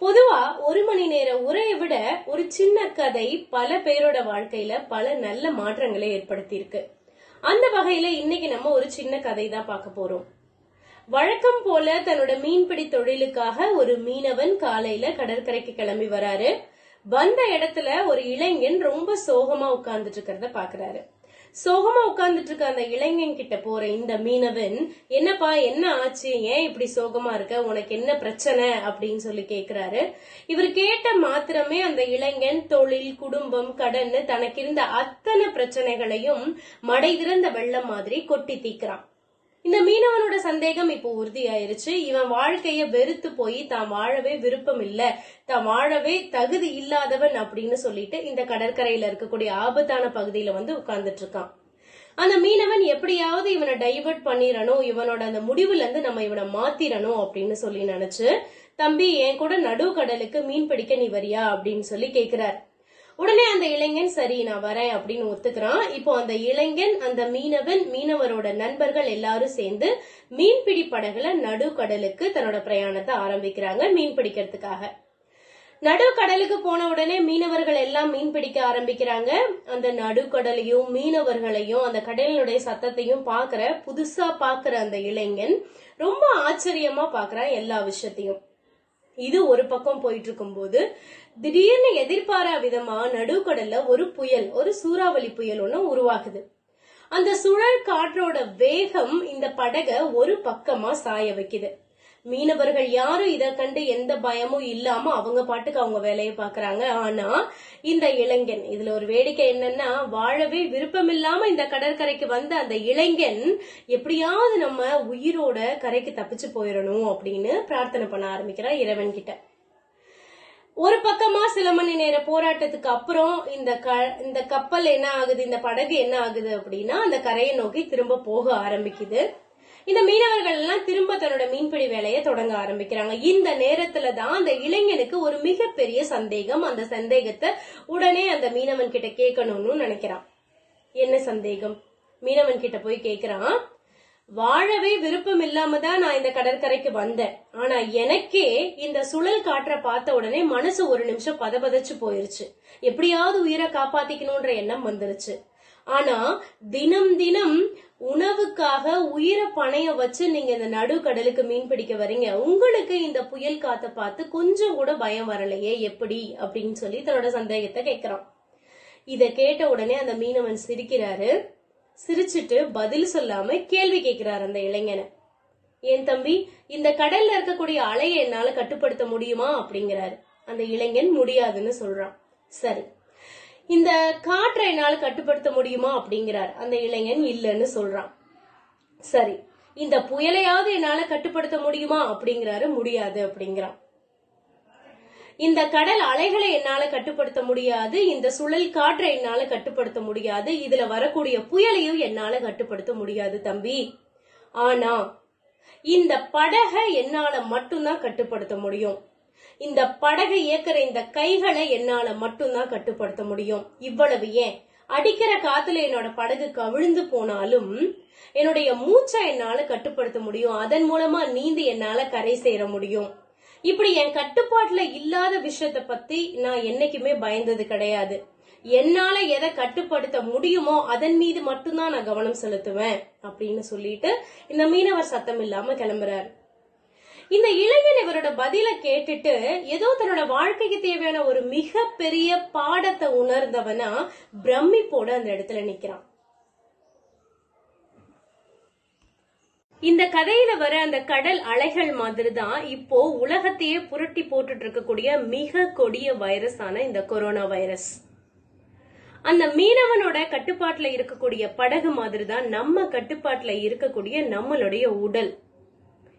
பொதுவா ஒரு மணி நேர உரையை விட ஒரு சின்ன கதை பல பேரோட வாழ்க்கையில பல நல்ல மாற்றங்களை ஏற்படுத்தியிருக்கு. அந்த வகையில இன்னைக்கு நம்ம ஒரு சின்ன கதை தான் பார்க்க போறோம். வழக்கம் போல தன்னோட மீன்பிடி தொழிலுக்காக ஒரு மீனவன் காலையில கடற்கரைக்கு கிளம்பி வராரு. வந்த இடத்துல ஒரு இளைஞன் ரொம்ப சோகமா உட்கார்ந்துட்டு இருக்கிறத பாக்குறாரு. சோகமா உட்கார்ந்துட்டு இருக்க அந்த இளைஞன் கிட்ட போற இந்த மீனவன் என்னப்பா என்ன ஆச்சு? ஏன் இப்படி சோகமா இருக்க? உனக்கு என்ன பிரச்சனை? அப்படின்னு சொல்லி கேக்குறாரு. இவர் கேட்ட மாத்திரமே அந்த இளைஞன் தொழில் குடும்பம் கடன் தனக்கு இருந்த அத்தனை பிரச்சனைகளையும் மடை திறந்த வெள்ளம் மாதிரி கொட்டி தீக்கிறான். இந்த மீனவனோட சந்தேகம் இப்போ உறுதியாயிருச்சு. இவன் வாழ்க்கைய வெறுத்து போய் தான் வாழவே விருப்பம் இல்ல தான் வாழவே தகுதி இல்லாதவன் அப்படின்னு சொல்லிட்டு இந்த கடற்கரையில இருக்கக்கூடிய ஆபத்தான பகுதியில வந்து உட்கார்ந்துட்டு இருக்கான் அந்த மீனவன் எப்படியாவது இவனை டைவர்ட் பண்ணிடணும் இவனோட அந்த முடிவுல இருந்து நம்ம இவனை மாத்திரணும் அப்படின்னு சொல்லி நினைச்சு தம்பி என் கூட நடுக்கடலுக்கு மீன் பிடிக்க நீ வரியா? அப்படின்னு சொல்லி கேக்குறாரு. உடனே அந்த இளைஞன் சரி நான் வரேன் அப்படின்னு ஒத்துக்கிறான். இப்போ அந்த இளைஞன் அந்த மீனவன் மீனவரோட நண்பர்கள் எல்லாரும் சேர்ந்து மீன்பிடி படகுல நடுக்கடலுக்கு தன்னோட பிரயாணத்தை ஆரம்பிக்கிறாங்க மீன் பிடிக்கிறதுக்காக. நடுக்கடலுக்கு போன உடனே மீனவர்கள் எல்லாம் மீன் பிடிக்க ஆரம்பிக்கிறாங்க. அந்த நடுக்கடலையும் மீனவர்களையும் அந்த கடலினுடைய சத்தத்தையும் பாக்குற புதுசா பாக்குற அந்த இளைஞன் ரொம்ப ஆச்சரியமா பாக்குறான் எல்லா விஷயத்தையும். இது ஒரு பக்கம் போயிட்டு இருக்கும்போது திடீர்னு எதிர்பாரா விதமா நடுக்கடல்ல ஒரு புயல் ஒரு சூறாவளி புயல் ஒண்ணு உருவாகுது. அந்த சுழல் காற்றோட வேகம் இந்த படக ஒரு பக்கமா சாய வைக்குது. மீனவர்கள் யாரும் இதை கண்டு எந்த பயமும் இல்லாம அவங்க பாட்டுக்கு அவங்க வேலையை பாக்குறாங்க ஆனா இந்த இளைஞன் இதுல ஒரு வேடிக்கை என்னன்னா வாழவே விருப்பம் இல்லாம இந்த கடற்கரைக்கு வந்த அந்த இளைஞன் எப்படியாவது நம்ம உயிரோட கரைக்கு தப்பிச்சு போயிடணும் அப்படின்னு பிரார்த்தனை பண்ண ஆரம்பிக்கிறான் இறைவன் கிட்ட. ஒரு பக்கமா சில மணி நேர போராட்டத்துக்கு அப்புறம் இந்த க இந்த கப்பல் என்ன ஆகுது இந்த படகு என்ன ஆகுது அப்படின்னா அந்த கரையை நோக்கி திரும்ப போக ஆரம்பிக்குது. இந்த மீனவர்கள் எல்லாம் திரும்ப தன்னோட மீன்பிடி வேலையை தொடங்க ஆரம்பிக்கிறாங்க. இந்த நேரத்துல தான் அந்த இளைஞனுக்கு ஒரு மிகப்பெரிய சந்தேகம். அந்த சந்தேகத்தை உடனே அந்த மீனவன் கிட்ட கேட்கணும்னு நினைக்கிறான். என்ன சந்தேகம்? மீனவன் கிட்ட போய் கேக்குறான் வாழவே விருப்பம் இல்லாம தான் நான் இந்த கடற்கரைக்கு வந்தேன். ஆனா எனக்கே இந்த சுழல் காற்ற பார்த்த உடனே மனசு ஒரு நிமிஷம் பதபதச்சு போயிருச்சு. எப்படியாவது உயிரை காப்பாத்திக்கணும்ன்ற எண்ணம் வந்துருச்சு. ஆனா தினம் தினம் உணவுக்காக உயிரை பணைய வச்சு நீங்க இந்த நடுக்கடலுக்கு மீன் பிடிக்க வரீங்க உங்களுக்கு இந்த புயல் காத்த பார்த்து கொஞ்சம் கூட பயம் வரலையே எப்படி? அப்படின்னு சொல்லி தன்னோட சந்தேகத்தை கேக்குறான். இத கேட்ட உடனே அந்த மீனவன் சிரிக்கிறாரு. சிரிச்சிட்டு பதில் சொல்லாம கேள்வி கேட்கிறாரு அந்த இளைஞனை. ஏன் தம்பி இந்த கடல்ல இருக்கக்கூடிய அலையை என்னால கட்டுப்படுத்த முடியுமா? அப்படிங்கிறாரு. அந்த இளைஞன் முடியாதுன்னு சொல்றான். சரி இந்த காற்றை என்னால் கட்டுப்படுத்த முடியுமா அப்படிங்கிறார். அந்த இளைஞன் இல்லைன்னு சொல்றான். சரி இந்த புயலையாவது என்னால கட்டுப்படுத்த முடியுமா அப்படிங்கிறாரு முடியாது அப்படிங்கிறான். இந்த கடல் அலைகளை என்னால கட்டுப்படுத்த முடியாது இந்த சுழல் காற்றை என்னால கட்டுப்படுத்த முடியாது இதுல வரக்கூடிய புயலையும் என்னால கட்டுப்படுத்த முடியாது தம்பி. ஆனா இந்த படகை என்னால மட்டும்தான் கட்டுப்படுத்த முடியும். இந்த படகை இயக்கிற இந்த கைகளை என்னால மட்டும்தான் கட்டுப்படுத்த முடியும். இவ்வளவு ஏன்? அடிக்கிற காத்துல என்னோட படகு கவிழ்ந்து போனாலும் என்னுடைய மூச்சை என்னால கட்டுப்படுத்த முடியும். அதன் மூலமா நீந்து என்னால கரை சேர முடியும். இப்படி என் கட்டுப்பாட்டுல இல்லாத விஷயத்த பத்தி நான் என்னைக்குமே பயந்தது கிடையாது. என்னால எதை கட்டுப்படுத்த முடியுமோ அதன் மீது மட்டும்தான் நான் கவனம் செலுத்துவேன் அப்படின்னு சொல்லிட்டு இந்த மீனவர் சத்தம் இல்லாம கிளம்புறாரு. இந்த இளைஞன் இவரோட பதில கேட்டுட்டு ஏதோ தன்னோட வாழ்க்கைக்கு தேவையான ஒரு மிகப்பெரிய பாடத்தை உணர்ந்தவனா பிரமிப்போட அந்த இடத்துல நிக்கிறான். இந்த கதையில வர அந்த கடல் அலைகள் மாதிரி தான் இப்போ உலகத்தையே புரட்டி போட்டுட்டு இருக்கக்கூடிய மிக கொடிய வைரஸான இந்த கொரோனா வைரஸ். அந்த மீனவனோட கட்டுப்பாட்டுல இருக்கக்கூடிய படகு மாதிரி தான் நம்ம கட்டுப்பாட்டுல இருக்கக்கூடிய நம்மளுடைய உடல்.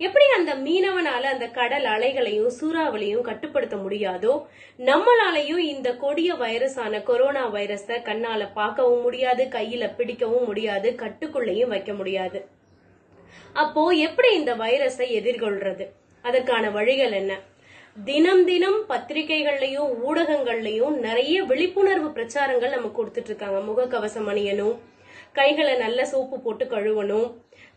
எப்படி அந்த மீனவனால அந்த கடல் அலைகளையும் சூறாவளியும் கட்டுப்படுத்த முடியாதோ நம்மளாலையும் இந்த கொடிய வைரஸான கொரோனா வைரஸ கண்ணால பார்க்கவும் முடியாது கையில பிடிக்கவும் முடியாது கட்டுக்குள்ளையும் வைக்க முடியாது. அப்போ எப்படி இந்த வைரஸை எதிர்கொள்றது? அதற்கான வழிகள் என்ன? தினம் தினம் பத்திரிகைகள்லயும் ஊடகங்கள்லயும் நிறைய விழிப்புணர்வு பிரச்சாரங்கள் நம்ம கொடுத்துட்டு இருக்காங்க. முகக்கவசம் அணியணும் கைகளை நல்ல சோப்பு போட்டு கழுவணும்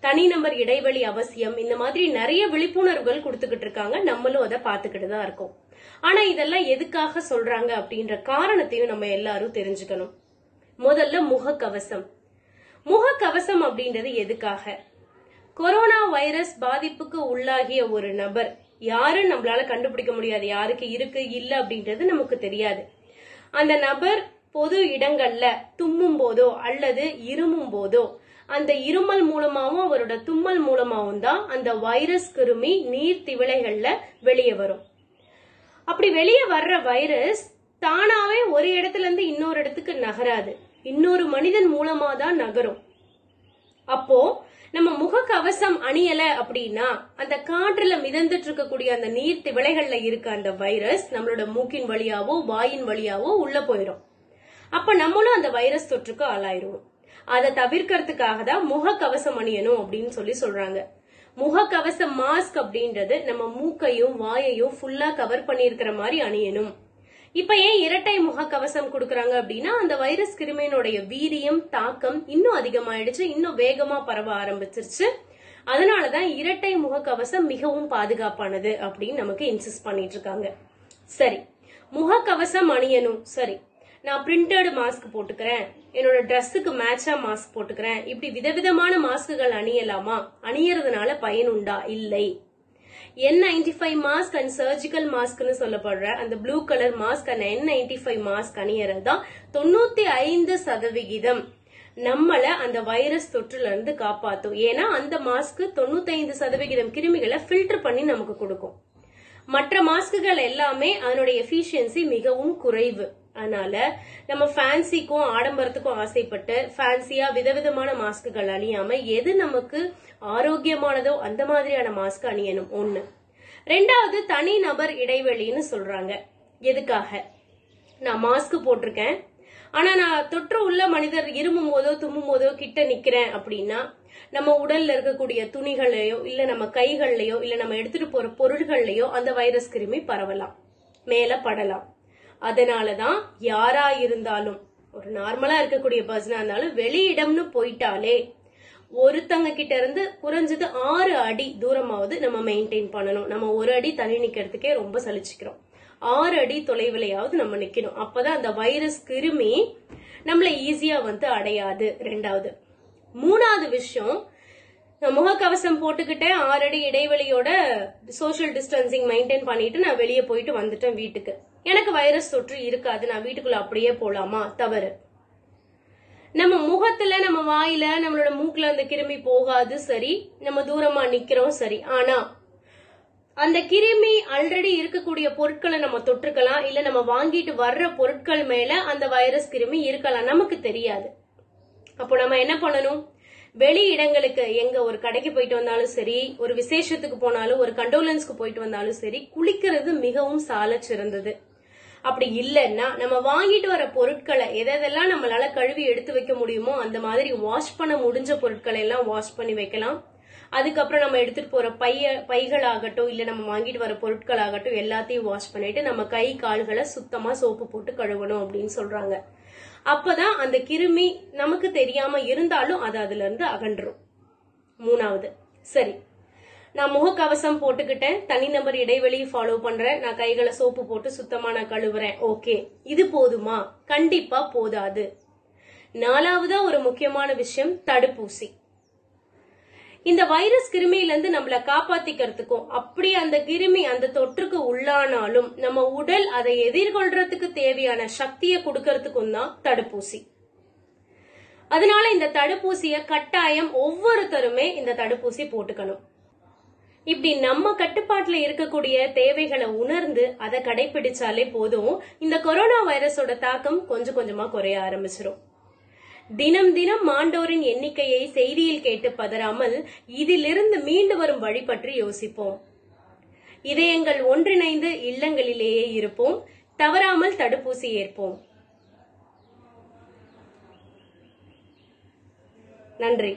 தனிநபர் இடைவெளி அவசியம். இந்த மாதிரி நிறைய விழிப்புணர்வுகள் கொடுத்துக்கிட்டு இருக்காங்க. நம்மளும் அதை பார்த்துக்கிட்டு தான் இருக்கோம். ஆனா இதெல்லாம் எதுக்காக சொல்றாங்க அப்படின்ற காரணத்தையும் நம்ம எல்லாரும் தெரிஞ்சுக்கணும். முதல்ல முகக்கவசம். முகக்கவசம் அப்படின்றது எதுக்காக? கொரோனா வைரஸ் பாதிப்புக்கு உள்ளாகிய ஒரு நபர் யாரு நம்மளால கண்டுபிடிக்க முடியாது. யாருக்கு இருக்கு இல்ல அப்படின்றது நமக்கு தெரியாது. அந்த நபர் பொது இடங்கள்ல தும்மும் போதோ அல்லது இருமும் போதோ அந்த இருமல் மூலமாகவும் அவரோட தும்மல் மூலமாகவும் தான் அந்த வைரஸ் கிருமி நீர் திவளைகள்ல வெளியே வரும். அப்படி வெளியே வர்ற வைரஸ் தானாவே ஒரு இடத்துல இருந்து இன்னொரு இடத்துக்கு நகராது. இன்னொரு மனிதன் மூலமா தான் நகரும். அப்போ நம்ம முகக்கவசம் அணியல அப்படின்னா அந்த காற்றுல மிதந்துட்டு இருக்கக்கூடிய அந்த நீர் திவளைகள்ல இருக்க அந்த வைரஸ் நம்மளோட மூக்கின் வழியாவோ வாயின் வழியாவோ உள்ள போயிடும் அப்ப நம்மளும் அந்த வைரஸ் தொற்றுக்கு ஆளாயிருவோம். அதை தவிர்க்கிறதுக்காக தான் முகக்கவசம் அணியணும் அப்படின்னு சொல்லி சொல்றாங்க. முகக்கவசம் மாஸ்க் அப்படின்றது நம்ம மூக்கையும் வாயையும் ஃபுல்லா கவர் பண்ணியிருக்கிற மாதிரி அணியணும். இப்ப ஏன் இரட்டை முகக்கவசம் கொடுக்கறாங்க அப்படின்னா அந்த வைரஸ் கிருமியினுடைய வீரியம் தாக்கம் இன்னும் அதிகமாயிடுச்சு இன்னும் வேகமா பரவ ஆரம்பிச்சிருச்சு. அதனாலதான் இரட்டை முகக்கவசம் மிகவும் பாதுகாப்பானது அப்படின்னு நமக்கு இன்சிஸ்ட் பண்ணிட்டு இருக்காங்க. சரி முகக்கவசம் அணியணும். சரி நான் பிரிண்டட் மாஸ்க் போட்டுக்கிறேன். என்னோட ட்ரெஸ்ஸுக்கு மேட்சா மாஸ்க் போட்டுக்கிறேன். இப்படி விதவிதமான மாஸ்க்குகள் அணியலாமா? அணியறதுனால பயனுண்டா இல்லை. N ninety five mask and surgical மாஸ்க்னு சொல்லப்படுற அந்த blue colour mask and N ninety five mask அணியறது தான் தொண்ணூத்தி ஐந்து சதவிகிதம். நம்மள அந்த வைரஸ் தொற்றுல இருந்து காப்பாத்தும். ஏன்னா அந்த மாஸ்க் தொண்ணூத்தைந்து சதவிகிதம் கிருமிகளை ஃபில்டர் பண்ணி நமக்கு கொடுக்கும். மற்ற மாஸ்க்குகள் எல்லாமே அதனுடைய எஃபிஷியன்சி மிகவும் குறைவு. அதனால நம்ம ஃபேன்சிக்கும் ஆடம்பரத்துக்கும் ஆசைப்பட்டு ஃபேன்சியா விதவிதமான மாஸ்க்குகள் அணியாம எது நமக்கு ஆரோக்கியமானதோ அந்த மாதிரியான மாஸ்க் அணியணும். ஒண்ணு. ரெண்டாவது தனி நபர் இடைவெளின்னு சொல்றாங்க. எதுக்காக? நான் மாஸ்க் போட்டிருக்கேன். ஆனா நான் தொற்று உள்ள மனிதர் இருமும் போதோ தும்மும் போதோ கிட்ட நிக்கிறேன் அப்படின்னா நம்ம உடல்ல இருக்கக்கூடிய துணிகள்லயோ இல்ல நம்ம கைகள்லயோ இல்ல நம்ம எடுத்துட்டு போற பொருள்கள்லயோ அந்த வைரஸ் கிருமி பரவலாம். மேல படலாம். அதனாலதான் யாரா இருந்தாலும் ஒரு நார்மலா இருக்கக்கூடிய பர்சனா இருந்தாலும் வெளியிடம்னு போயிட்டாலே ஒருத்தங்க கிட்ட இருந்து குறைஞ்சது ஆறு அடி தூரமாவது நம்ம மெயின்டைன் பண்ணணும். நம்ம ஒரு அடி தள்ளி நிக்கிறதுக்கே ரொம்ப சலிச்சுக்கிறோம். ஆறு அடி தொலைவிலையாவது நம்ம நிக்கணும். அப்பதான் அந்த வைரஸ் கிருமி நம்மள ஈஸியா வந்து அடையாது. ரெண்டாவது. மூணாவது விஷயம் நான் முகக்கவசம் போட்டுக்கிட்டேன் ஆறு அடி இடைவெளியோட சோஷியல் டிஸ்டன்சிங் மெயின்டைன் பண்ணிட்டு நான் வெளியே போயிட்டு வந்துட்டேன் வீட்டுக்கு. எனக்கு வைரஸ் தொற்று இருக்காது நான் வீட்டுக்குள்ள அப்படியே போலாமா? தவறு. நம்ம முகத்துல நம்ம வாயில நம்மளோட மூக்குல அந்த கிருமி போகாது சரி. நம்ம தூரமா நிக்கிறோம் சரி. ஆனா அந்த கிருமி ஆல்ரெடி இருக்கக்கூடிய பொருட்களை நம்ம தொற்றுக்கலாம் இல்ல நம்ம வாங்கிட்டு வர்ற பொருட்கள் மேல அந்த வைரஸ் கிருமி இருக்கலாம். நமக்கு தெரியாது. அப்போ நம்ம என்ன பண்ணணும்? வெளி இடங்களுக்கு எங்க ஒரு கடைக்கு போயிட்டு வந்தாலும் சரி ஒரு விசேஷத்துக்கு போனாலும் ஒரு கண்டோலன்ஸ்க்கு போயிட்டு வந்தாலும் சரி குளிக்கிறது மிகவும் சால சிறந்தது. அப்படி இல்லைன்னா நம்ம வாங்கிட்டு வர பொருட்களை எதெல்லாம் நம்மளால கழுவி எடுத்து வைக்க முடியுமோ அந்த மாதிரி வாஷ் பண்ண முடிஞ்ச பொருட்களை எல்லாம் வாஷ் பண்ணி வைக்கலாம். அதுக்கப்புறம் நம்ம எடுத்துட்டு போற பைய பைகள் ஆகட்டும் இல்ல நம்ம வாங்கிட்டு வர பொருட்கள் ஆகட்டும் எல்லாத்தையும் வாஷ் பண்ணிட்டு நம்ம கை கால்களை சுத்தமா சோப்பு போட்டு கழுவணும் அப்படின்னு சொல்றாங்க. அப்பதான் அந்த கிருமி நமக்கு தெரியாம இருந்தாலும் அது அதுல இருந்து அகன்றும். மூணாவது சரி. நான் முகக்கவசம் போட்டுக்கிட்டேன் தனிநபர் இடைவெளி ஃபாலோ பண்றேன் நான் கைகளை சோப்பு போட்டு சுத்தமா நான் கழுவுறேன். ஓகே இது போதுமா? கண்டிப்பா போதாது. நாலாவதா ஒரு முக்கியமான விஷயம் தடுப்பூசி. இந்த வைரஸ் கிருமியிலிருந்து நம்மள காப்பாத்திக்கிறதுக்கும் அப்படி அந்த கிருமி அந்த தொற்றுக்கு உள்ளானாலும் நம்ம உடல் அதை எதிர்கொள்றதுக்கு தேவையான சக்தியை கொடுக்கறதுக்கும் தான் தடுப்பூசி. அதனால இந்த தடுப்பூசிய கட்டாயம் ஒவ்வொருத்தருமே இந்த தடுப்பூசி போட்டுக்கணும். இப்படி நம்ம கட்டுப்பாட்டுல இருக்கக்கூடிய தேவைகளை உணர்ந்து அதை கடைபிடிச்சாலே போதும். இந்த கொரோனா வைரஸோட தாக்கம் கொஞ்சம் கொஞ்சமா குறைய ஆரம்பிச்சிடும் தினம் தினம் மாண்டோரின் எண்ணிக்கையை செய்தியில் கேட்டு பதறாமல் இதிலிருந்து மீண்டு வரும் வழி பற்றி யோசிப்போம். இதயங்கள் ஒன்றிணைந்து இல்லங்களிலேயே இருப்போம். தவறாமல் தடுப்பூசி ஏற்போம். நன்றி.